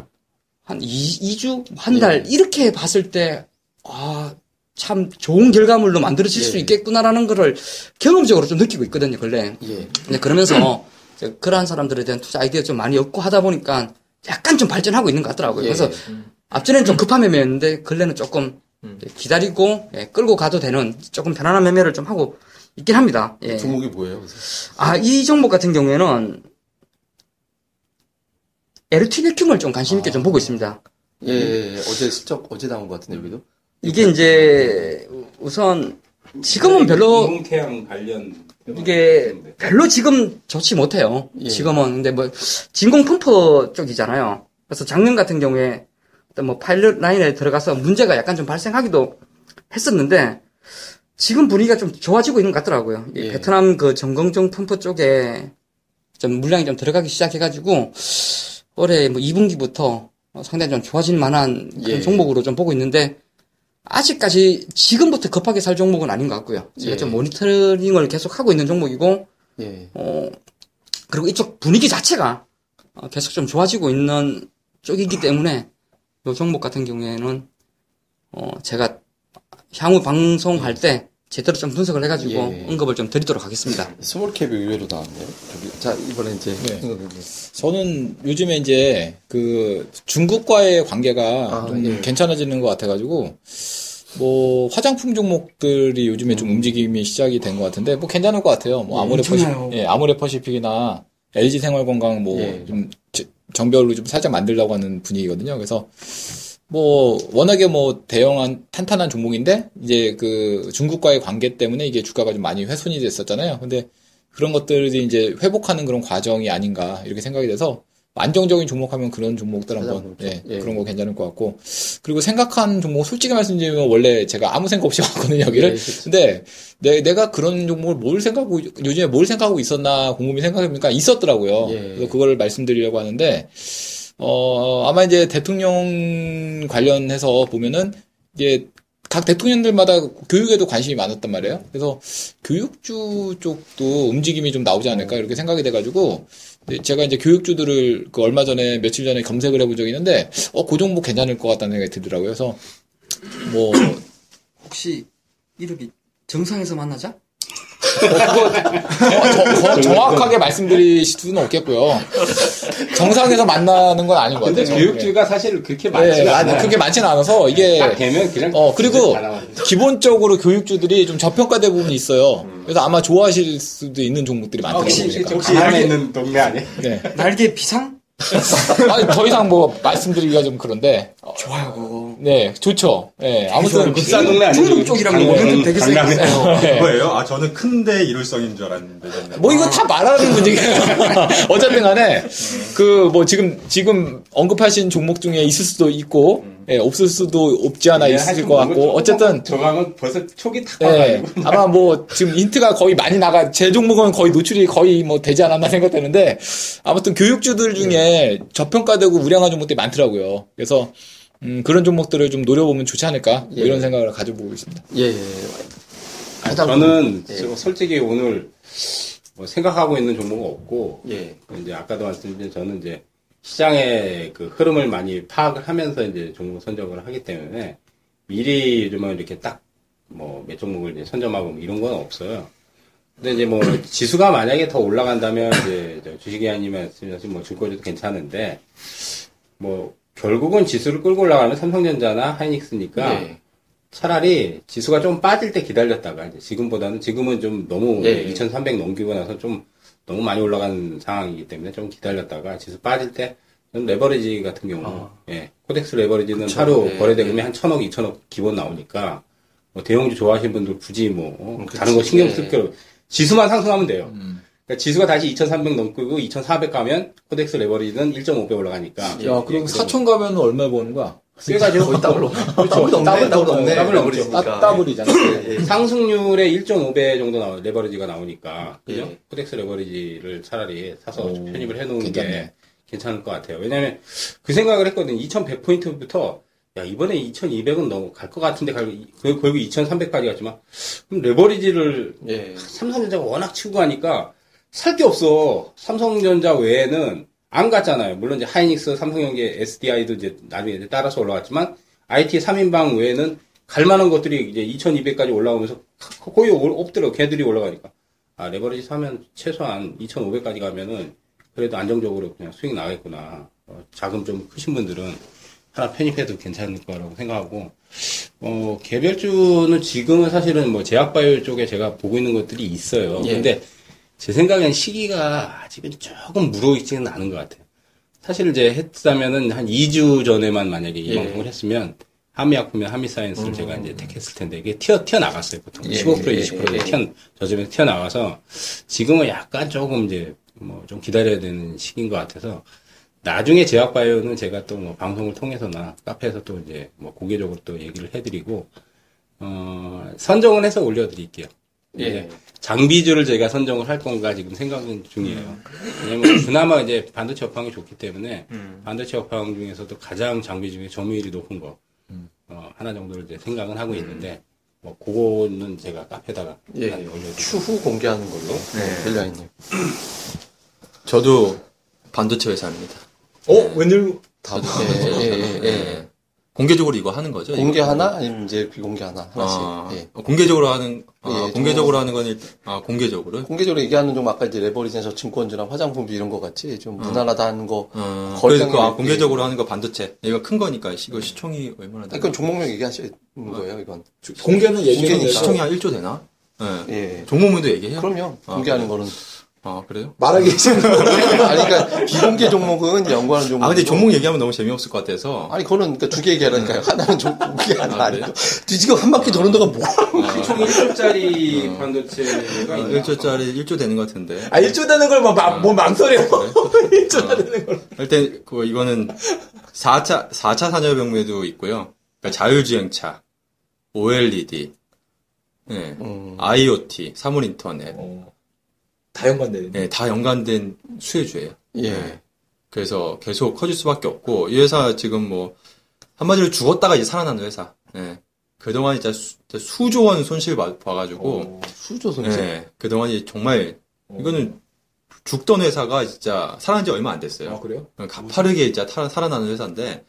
E: 한 2, 주 한 달 이렇게 봤을 때 아 참 좋은 결과물로 만들어질 수
A: 예.
E: 있겠구나라는 거를 경험적으로 좀 느끼고 있거든요, 근래.
A: 예.
E: 근데 그러면서 (clears throat) 그러한 사람들에 대한 투자 아이디어 좀 많이 얻고 하다 보니까 약간 좀 발전하고 있는 것 같더라고요.
A: 예.
E: 그래서 앞전에는 좀 급한 매매였는데 근래는 조금
B: 음.
E: 기다리고 예, 끌고 가도 되는 조금 편안한 매매를 좀 하고 있긴 합니다. 예.
A: 종목이 뭐예요? 그래서?
E: 아, 이 종목 같은 경우에는 LT 백큐을 좀 관심 있게 좀 보고 있습니다.
A: 예, 예, 예. 어제 실적 어제 나온 것 같은데 여기도.
E: 이게 이제 우선 지금은 별로
C: 인공태양 관련
E: 이게 별로 지금 좋지 못해요.
A: 예.
E: 지금은 근데 뭐 진공 펌프 쪽이잖아요. 그래서 작년 같은 경우에 어떤 뭐 파일럿 라인에 들어가서 문제가 약간 좀 발생하기도 했었는데 지금 분위기가 좀 좋아지고 있는 것 같더라고요. 이
A: 예.
E: 베트남 그 정경종 펌프 쪽에 좀 물량이 좀 들어가기 시작해가지고 올해 뭐 2분기부터 상당히 좀 좋아질 만한 그런
A: 예.
E: 종목으로 좀 보고 있는데 아직까지 지금부터 급하게 살 종목은 아닌 것 같고요. 제가
A: 예.
E: 좀 모니터링을 계속 하고 있는 종목이고
A: 예.
E: 어, 그리고 이쪽 분위기 자체가 어, 계속 좀 좋아지고 있는 쪽이기 때문에 이 종목 같은 경우에는 어, 제가 향후 방송할 때 제대로 좀 분석을 해가지고
A: 예.
E: 언급을 좀 드리도록 하겠습니다.
A: 스몰캡이 의외로 나왔네요. 자, 이번에 이제.
D: 네. 저는 요즘에 이제 그 중국과의 관계가
A: 아,
D: 좀
A: 예.
D: 괜찮아지는 것 같아가지고 뭐 화장품 종목들이 요즘에 좀 움직임이 시작이 된 것 같은데 뭐 괜찮을 것 같아요. 뭐 아모레 퍼시,
E: 엄청나요.
D: 예, 아모레 퍼시픽이나 LG 생활건강 뭐
A: 예.
D: 좀 정배열로 좀 살짝 만들려고 하는 분위기거든요. 그래서 뭐 워낙에 뭐 대형한 탄탄한 종목인데 이제 그 중국과의 관계 때문에 이게 주가가 좀 많이 훼손이 됐었잖아요. 근데 그런 것들이 이제 회복하는 그런 과정이 아닌가 이렇게 생각이 돼서 안정적인 종목하면 그런 종목들 한번. 예,
A: 예.
D: 그런 거 괜찮을 것 같고 그리고 생각한 종목 솔직히 말씀드리면 원래 제가 아무 생각 없이 (laughs) 왔거든요 여기를
A: 예, 그쵸.
D: 근데 내, 가 그런 종목을 뭘 생각하고 요즘에 뭘 생각하고 있었나 곰곰이 생각해보니까 있었더라고요
A: 예.
D: 그래서 그걸 말씀드리려고 하는데 어 아마 이제 대통령 관련해서 보면은 이제 각 대통령들마다 교육에도 관심이 많았단 말이에요. 그래서 교육주 쪽도 움직임이 좀 나오지 않을까 이렇게 생각이 돼가지고 네, 제가 이제 교육주들을 그 얼마 전에 며칠 전에 검색을 해본 적이 있는데 어 그 종목 괜찮을 것 같다는 생각이 들더라고요. 그래서 뭐
E: 혹시 이름이 정상에서 만나자?
D: 어, 저- 정확하게 말씀드릴 수는 없겠고요. 정상에서 만나는 건 아닌 것
C: 근데
D: 같아요.
C: 교육주가 사실 그렇게
D: 네,
C: 많지가
D: 네,
C: 않아요.
D: 그렇게 많지는 않아서 이게
C: 딱 되면 그냥
D: 어, 그리고. 기본적으로 교육주들이 좀 저평가된 부분이 있어요. 그래서 아마 좋아하실 수도 있는 종목들이 많더라고요.
E: 혹시-
D: 보니까.
E: 날개-
C: 있는 동네 아니에요?
D: 네.
E: 날개 비상? (laughs)
D: 아니, 더 이상 뭐 말씀드리기가 좀 그런데. 어,
E: 좋아요, 그거.
D: 네, 좋죠. 네, 아무튼
C: 비싼 동네 아니에요?
E: 중국 쪽이랑 오면 되게. 세겠어요.
D: 네.
F: 그거예요? 아, 저는 큰데 일울성인 줄 알았는데. 저는.
D: 뭐 이거 다 말하는 문제예요. (laughs) 어쨌든 간에 그 뭐 지금 지금 언급하신 종목 중에 있을 수도 있고 예, 없을 수도 없지 않아
C: 예,
D: 있을 것
C: 뭔가
D: 같고 어쨌든
C: 저가면 벌써 촉이 탁
D: 예, 아마 뭐 (laughs) 지금 힌트가 거의 많이 나가 제 종목은 거의 노출이 거의 뭐 되지 않았나 생각되는데 아무튼 교육주들 중에 저평가되고 우량한 종목들이 많더라고요. 그래서 음, 그런 종목들을 좀 노려보면 좋지 않을까 뭐
A: 예.
D: 이런 생각을 가져보고 있습니다.
A: 예, 예. 가장
C: 저는
A: 예.
C: 저- 솔직히 오늘 뭐 생각하고 있는 종목은 없고
A: 예.
C: 이제 아까도 말씀드린 저는 이제 시장의 그 흐름을 많이 파악을 하면서 이제 종목 선정을 하기 때문에 미리 요즘은 이렇게 딱 뭐 몇 종목을 이제 선점하고 뭐 이런 건 없어요. 근데 이제 뭐 (laughs) 지수가 만약에 더 올라간다면 이제 저 주식이아님이 말씀하신 뭐 증권주도 괜찮은데 뭐 결국은 지수를 끌고 올라가는 삼성전자나 하이닉스니까
A: 예.
C: 차라리 지수가 좀 빠질 때 기다렸다가 이제 지금보다는 지금은 좀 너무
A: 예.
C: 2,300 넘기고 나서 좀 너무 많이 올라간 상황이기 때문에 좀 기다렸다가 지수 빠질 때좀 레버리지 같은 경우
A: 아.
C: 예 KODEX 레버리지는
A: 그쵸.
C: 하루
A: 예,
C: 거래 대금이 한 천억, 이천억 기본 나오니까 뭐 대형주 좋아하시는 분들 굳이 뭐 어,
A: 음.
C: 다른 거 신경
A: 예.
C: 쓸 필요 지수만 상승하면 돼요.
D: 음.
C: 그러니까 지수가 다시 2,300 넘고 2,400 가면 KODEX 레버리지는 1.5배 올라가니까
D: 야, 그럼 사천 가면 얼마 버는 거야?
C: 꽤 가죠.
A: 거의 더블로. (laughs)
C: 그렇죠.
A: 더블.
C: 더블,
A: 더블
C: 더블.
A: 레버리지니까. 예, 예.
C: 상승률의 1.5배 정도 나오, 레버리지가 나오니까, 그죠?
A: 예.
C: KODEX 레버리지를 차라리 사서
D: 오,
C: 편입을 해 놓은 게
D: 괜찮네.
C: 괜찮을 것 같아요. 왜냐면 그 생각을 했거든요. 2100포인트부터, 야, 이번에 2200은 너무 갈 것 같은데, 갈, 그- 결국 2300까지 갔지만, 그럼 레버리지를
A: 예.
C: 삼성전자가 워낙 치고 가니까 살 게 없어. 삼성전자 외에는 안 갔잖아요. 물론 이제 하이닉스, 삼성전자, SDI도 이제 나중에 따라서 올라갔지만 IT 3인방 외에는 갈 만한 것들이 이제 2200까지 올라오면서 거의 올- 없더라고. 걔들이 올라가니까. 아, 레버리지 사면 최소한 2500까지 가면은 그래도 안정적으로 그냥 수익 나겠구나. 어, 자금 좀 크신 분들은 하나 편입해도 괜찮을 거라고 생각하고 어, 개별주는 지금은 사실은 뭐 제약바이오 쪽에 제가 보고 있는 것들이 있어요.
A: 예.
C: 근데 제 생각엔 시기가 아직은 조금 무르익지는 않은 것 같아요. 사실 이제 했다면은 한 2주 전에만 만약에 이
A: 예.
C: 방송을 했으면 한미약품이나 한미사이언스를 제가 이제 택했을 텐데 이게 튀어 튀어 나갔어요 보통
A: 예,
C: 15%
A: 예,
C: 20%
A: 예.
C: 튀어 저점에서 튀어 나가서 지금은 약간 조금 이제 뭐 좀 기다려야 되는 시기인 것 같아서 나중에 제약바이오는 제가 또 뭐 방송을 통해서나 카페에서 또 이제 뭐 공개적으로 또 얘기를 해드리고 어 선정을 해서 올려드릴게요.
A: 예.
C: 장비주를 제가 선정을 할 건가 지금 생각은 중이에요. 왜냐면 그나마 이제 반도체 업황이 좋기 때문에 반도체 업황 중에서도 가장 장비 중에 점유율이 높은 거 어, 하나 정도를 이제 생각은 하고 있는데 뭐 그거는 제가 카페다가
A: 예.
C: 올려드릴게요.
A: 추후 공개하는 걸로. 네. 벨라인님.
B: 저도 반도체 회사입니다.
D: 어, 웬일?
A: 다. (laughs) 예, 예, 예, 예.
B: 공개적으로 이거 하는 거죠?
A: 공개
B: 이거?
A: 하나 아니면 이제 비공개 하나 하나씩.
B: 아,
A: 예.
B: 어, 공개적으로 하는 아,
A: 예,
B: 공개적으로 하는 건 일- 아, 공개적으로.
A: 공개적으로 얘기하는 좀 아까 이제 레버리지나 증권주나 화장품비 이런 거 같이 좀 무난하다는 거.
B: 어, 그래서 그, 아,
A: 당연히-
B: 공개적으로 하는 거 반도체. 이거 큰 거니까 이거 시총이 얼마나 되나?
A: 이건 종목명 얘기하시는 거예요, 이건.
D: 공개는 얘기는.
B: 시총이 한 1조 되나? 예.
A: 예.
B: 종목명도 얘기해요?
A: 그럼요.
B: 아,
A: 공개하는 거는.
B: 아, 그래요?
D: 말하기 싫은
A: 아니, 그러니까 비공개 종목은 연구하는 종목.
B: 아, 근데 종목 얘기하면 너무 재미없을 것 같아서.
A: 아니, 그거는 그러니까 두 개 얘기하니까요. 하나는 종 공개 하나
B: 아,
A: 아니고. 지금 한 바퀴 도는 동안
C: 뭐총 1조짜리 반도체가 있나?
B: 1조짜리 1조 되는 것 같은데.
D: 아, 일조 되는 걸 뭐, 막, 뭐 망설여. (laughs) 일조가 되는 걸.
B: 일단, 그, 이거는 4차, 4차 산업혁명도 있고요. 그러니까 자율주행차, OLED, 예,
A: 음.
B: IoT, 사물 인터넷,
D: 어, 다 연관되는.
B: 예, 다 연관된 수혜주예요.
A: 예.
B: 네. 그래서 계속 커질 수밖에 없고 이 회사 지금 뭐 한마디로 죽었다가 이제 살아나는 회사. 예. 그동안 진짜 수, 진짜 수 조 원 손실 봐, 봐가지고
A: 수조 손실.
B: 예. 그동안 이 정말
D: 어.
B: 이거는 죽던 회사가 진짜 살아난 지 얼마 안 됐어요.
D: 아, 그래요?
B: 가파르게 진짜 타- 살아나는 회사인데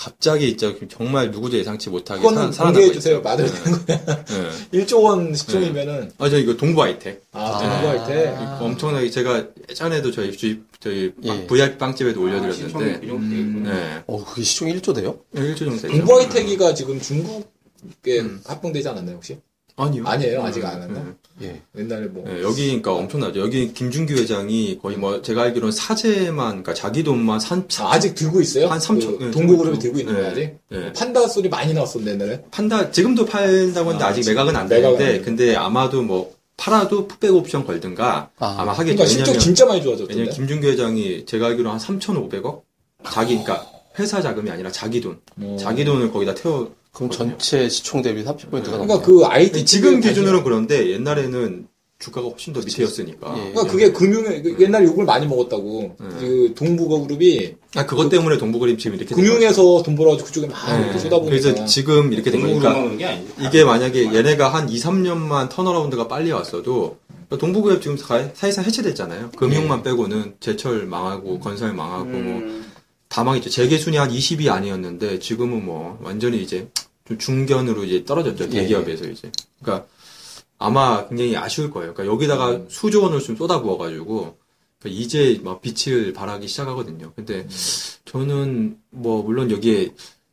B: 갑자기 진짜 정말 누구도 예상치 못하게
D: 그거는 공개해 주세요.
B: 있어요.
D: 말을 되는 거야.
B: 예.
D: 1조 원 시총이면은,
B: 아, 저 이거 동부 하이텍.
D: 아,
A: 아.
D: 되는 거할 때.
A: 아.
B: 엄청나게 제가 예전에도 저희 주입 저희
A: 예.
B: VIP 빵집에도
C: 시총이
B: 올려드렸는데
C: 그 정도 돼 있구나.
B: 네.
A: 어, 그게 시총 1조 돼요?
B: 1조 정도 되죠.
D: 공부하이테기가 지금 중국에 합병되지 않았나요, 혹시?
B: 아니요.
D: 아니에요? 아직 안 했나?
B: 네.
A: 예.
D: 옛날에 뭐.
B: 네, 여기 그러니까 엄청나죠. 여기 김준규 회장이 거의 뭐 제가 알기로는 사재만 그러니까 자기 돈만 산
D: 아, 아직 들고 있어요?
B: 한 삼천-
D: 그
B: 네,
D: 동부그룹이
B: 들고
D: 있는
B: 네.
D: 아직?
B: 네.
D: 판다 소리 많이 나왔었는데, 옛날에.
B: 판다 지금도 팔다고 했는데
D: 아,
B: 아, 직 매각은 안
D: 매각은
B: 되는데
D: 안
B: 근데 아마도 뭐 팔아도 풋백 옵션 걸든가
A: 아.
B: 아, 마 하겠죠.
D: 그러니까 실적 진짜 많이 좋아졌던데.
B: 왜냐면 김준규 회장이 제가 알기로 한 3,500억 자기 그러니까 회사 자금이 아니라 자기 돈
D: 어.
B: 자기 돈을 거기다 태워
A: 그럼 전체 시총 대비 30%가 넘어요.
D: 그러니까 그 IT
B: 지금 기준으로는 그런데 옛날에는 주가가 훨씬 더 밑이었으니까
A: 예.
D: 그러니까 그게 금융에 그 옛날에 욕을 많이 먹었다고.
B: 네.
D: 그 동부그룹이
B: 아, 그것 때문에 동부그림 지금 이렇게 된
D: 금융에서 돈 벌어가지고 그쪽에 막
B: 거죠.
D: 이렇게 쏟아부으니까.
B: 그래서 지금 이렇게 된 거니까. 이게 만약에 얘네가 한 2, 3년만 턴어라운드가 빨리 왔어도 동부그룹 지금 사- 사실상 해체됐잖아요. 금융만 빼고는 제철 망하고 건설 망하고 뭐 다 망했죠. 재계순이 한 20이 아니었는데 지금은 뭐 완전히 이제 좀 중견으로 이제 떨어졌죠.
A: 예.
B: 대기업에서 이제. 그러니까 아마 굉장히 아쉬울 거예요. 그러니까 여기다가 수조 원을 좀 쏟아부어가지고 그러니까 이제 막 빛을 발하기 시작하거든요. 근데 저는 뭐 물론 여기에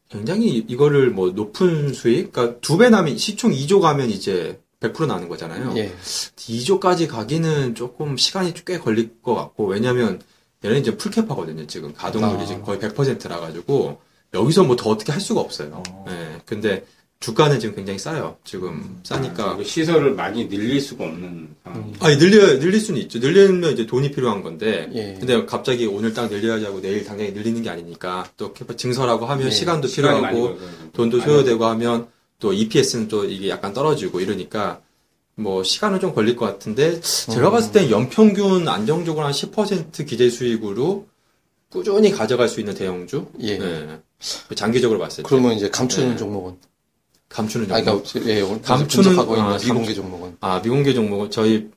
B: 굉장히 이거를 뭐 높은 수익, 그러니까 두 배 나면 시총 2조 가면 이제 100% 나는 거잖아요.
A: 예.
B: 2조까지 가기는 조금 시간이 꽤 걸릴 것 같고 왜냐면 얘는 이제 풀캡하거든요. 지금 가동률이
A: 아.
B: 지금 거의 100%라 가지고 여기서 뭐 더 어떻게 할 수가 없어요. 예. 근데 주가는 지금 굉장히 싸요. 지금 싸니까
C: 그 시설을 많이 늘릴 수가 없는 상황.
B: 아니 늘려 늘릴 수는 있죠. 늘리면 이제 돈이 필요한 건데.
A: 예.
B: 근데 갑자기 오늘 딱 늘려야지 내일 당장에 늘리는 게 아니니까 또 캐파 증설하고 하면
A: 예.
B: 시간도 필요하고. 돈도 소요되고 하면 또 EPS는 또 이게 약간 떨어지고 이러니까 뭐 시간은 좀 걸릴 것 같은데 제가 봤을 땐 연평균 안정적으로 한 10% 기대 수익으로 꾸준히 가져갈 수 있는 대형주.
A: 예.
B: 네. 장기적으로 봤을 때
A: 그러면 이제 감추는
B: 네.
A: 종목은?
B: 감추는
A: 아,
B: 종목.
A: 그러니까, 예,
B: 감추는- 아,
A: 비공개
B: 감추-
A: 종목은?
B: 아, 미공개 종목은 저희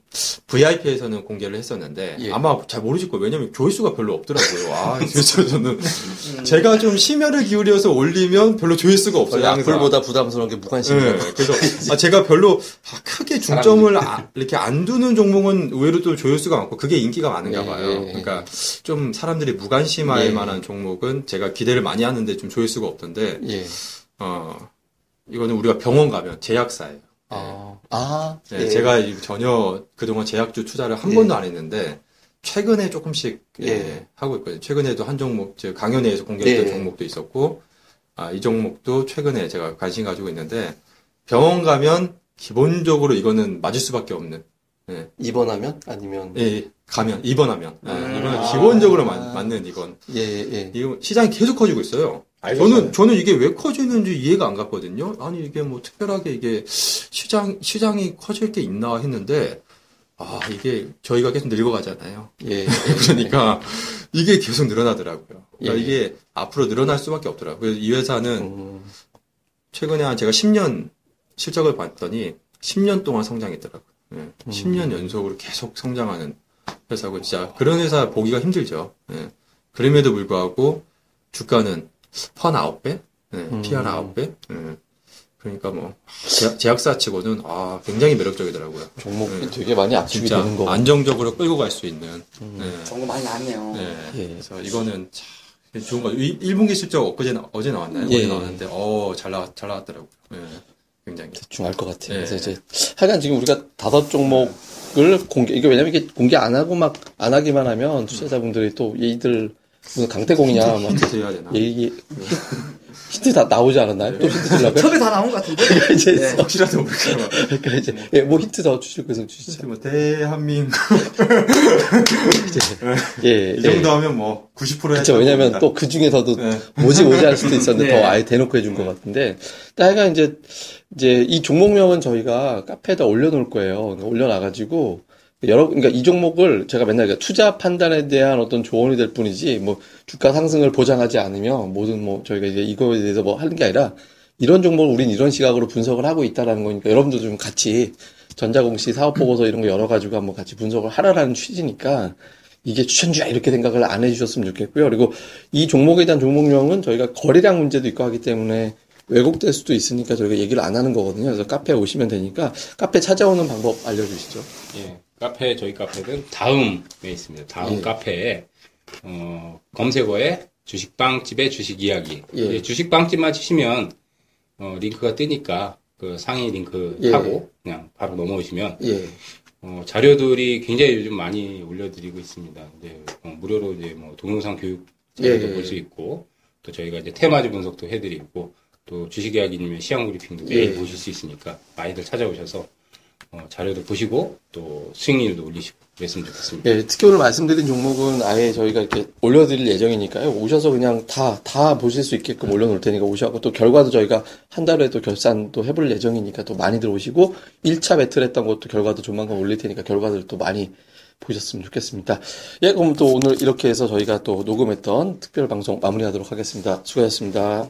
B: VIP에서는 공개를 했었는데
A: 예.
B: 아마 잘 모르실 거예요. 왜냐면 조회수가 별로 없더라고요. 아, 그래서 저는 (laughs) 제가 좀 심혈을 기울여서 올리면 별로 조회수가 없어요.
A: 악플보다 부담스러운 게 무관심이에요.
B: 네, 그래서 (laughs) 아, 제가 별로 아, 크게 중점을 아- 이렇게 안 두는 종목은 의외로 또 조회수가 많고 그게 인기가 많은가
A: 예,
B: 봐요.
A: 예.
B: 그러니까 좀 사람들이 무관심할
A: 예.
B: 만한 종목은 제가 기대를 많이 하는데 좀 조회수가 없던데
A: 예.
B: 어 이거는 우리가 병원 가면 제약사예요.
A: 아, 아,
B: 네,
A: 예.
B: 제가 이- 전혀 그동안 제약주 투자를 한
A: 예.
B: 번도 안 했는데 최근에 조금씩 예,
A: 예.
B: 하고 있거든요. 최근에도 한 종목, 즉 강연회에서 공개했던
A: 예.
B: 종목도 있었고, 아, 이 종목도 최근에 제가 관심 가지고 있는데 병원 가면 기본적으로 이거는 맞을 수밖에 없는.
A: 입원하면? 아니면?
B: 예, 예, 가면 입원하면 예,
A: 음.
B: 이거는
A: 아.
B: 기본적으로 맞, 맞는 이건.
A: 예, 예.
B: 이거 시장이 계속 커지고 있어요.
D: 알겠어요.
B: 저는 저는 이게 왜 커지는지 이해가 안 갔거든요. 아니 이게 뭐 특별하게 이게 시장 시장이 커질 게 있나 했는데 아 이게 저희가 계속 늙어가잖아요.
A: 예. (laughs)
B: 그러니까 이게 계속 늘어나더라고요. 그러니까
A: 예.
B: 이게 앞으로 늘어날 수밖에 없더라고요. 그래서 이 회사는
A: 음,
B: 최근에 한 제가 10년 실적을 봤더니 10년 동안 성장했더라고요. 예, 10년 연속으로 계속 성장하는 회사고 진짜 그런 회사 보기가 힘들죠. 예. 그럼에도 불구하고 주가는 펀 9배? 네, PR 9배. 그러니까 뭐 제약, 제약 사 치고는 아 굉장히 매력적이더라고요.
A: 종목이
B: 네.
A: 되게 많이 압축이 되는 거고.
B: 안정적으로 끌고 갈 수 있는. 네.
E: 좋은 거 많이 나왔네요.
B: 네.
A: 예.
B: 그래서 이거는 참 좋은 거. 1분기 실적 엊그제 나- 어제 나왔나요?
A: 예.
B: 어제 나왔는데 어잘 나왔 잘 나왔더라고요. 예. 굉장히.
A: 대충 알 것 같아요.
B: 네.
A: 그래서 이제 하여간 지금 우리가 다섯 종목을 공개 이게 왜냐면 이게 공개 안 하고 막 안 하기만 하면 투자자분들이 또 얘들 무슨 강태공이냐 막
B: 힌트 해야 되나?
A: 얘기 힌트 다 나오지 않았나요? 또 힌트 주려고요?
E: 첩에 다 나온 것 같은데? (laughs)
A: 이제
E: 네.
B: 혹시라도 봐.
A: 그러니까 이제 예, 뭐 힌트 더 주실 거서 주시죠.
B: 뭐 대한민국 (laughs)
A: 예,
B: 이 정도 하면 뭐 90%
A: 그렇죠. 왜냐면 또 그 중에서도
B: 네.
A: 뭐지 뭐지 할 수도 있었는데 (laughs)
E: 네.
A: 더 아예 대놓고 해준 것 같은데. 하여간 이제 이제 이 종목명은 저희가 카페에다 올려놓을 거예요. 그러니까 올려놔가지고 여러 그러니까 이 종목을 제가 맨날 그러니까 투자 판단에 대한 어떤 조언이 될 뿐이지 뭐 주가 상승을 보장하지 않으면 모든 뭐 저희가 이제 이거에 대해서 뭐 하는 게 아니라 이런 종목을 우린 이런 시각으로 분석을 하고 있다라는 거니까 여러분도 좀 같이 전자공시 사업 보고서 이런 거 열어 가지고 한번 같이 분석을 하라라는 취지니까 이게 추천주야 이렇게 생각을 안 해주셨으면 좋겠고요. 그리고 이 종목에 대한 종목명은 저희가 거래량 문제도 있고 하기 때문에 왜곡될 수도 있으니까 저희가 얘기를 안 하는 거거든요. 그래서 카페에 오시면 되니까 카페 찾아오는 방법 알려주시죠.
C: 예, 카페 저희 카페는 다음에 있습니다. 다음
A: 예.
C: 카페에 어, 검색어에 주식빵집의 주식 이야기.
A: 예.
C: 예, 주식빵집만 치시면 어, 링크가 뜨니까 그 상위 링크
A: 예.
C: 하고 그냥 바로 넘어오시면
A: 예,
C: 어, 자료들이 굉장히 요즘 많이 올려드리고 있습니다. 이제 어, 무료로 이제 뭐 동영상 교육 자료도
A: 예, 예,
C: 볼수 있고 또 저희가 이제 테마주 분석도 해드리고 또 주식 이야기님의 시황 브리핑도 매일
A: 예.
C: 보실 수 있으니까 많이들 찾아오셔서 어, 자료도 보시고 또 수익률도 올리시고 그랬으면 좋겠습니다.
A: 예, 특히 오늘 말씀드린 종목은 아예 저희가 이렇게 올려드릴 예정이니까요. 오셔서 그냥 다, 다 보실 수 있게끔 올려놓을 테니까 오셔갖고 또 결과도 저희가 한 달에 또 결산도 해볼 예정이니까 또 많이들 오시고 1차 배틀 했던 것도 결과도 조만간 올릴 테니까 결과들 또 많이 보셨으면 좋겠습니다. 예, 그럼 또 오늘 이렇게 해서 저희가 또 녹음했던 특별 방송 마무리하도록 하겠습니다. 수고하셨습니다.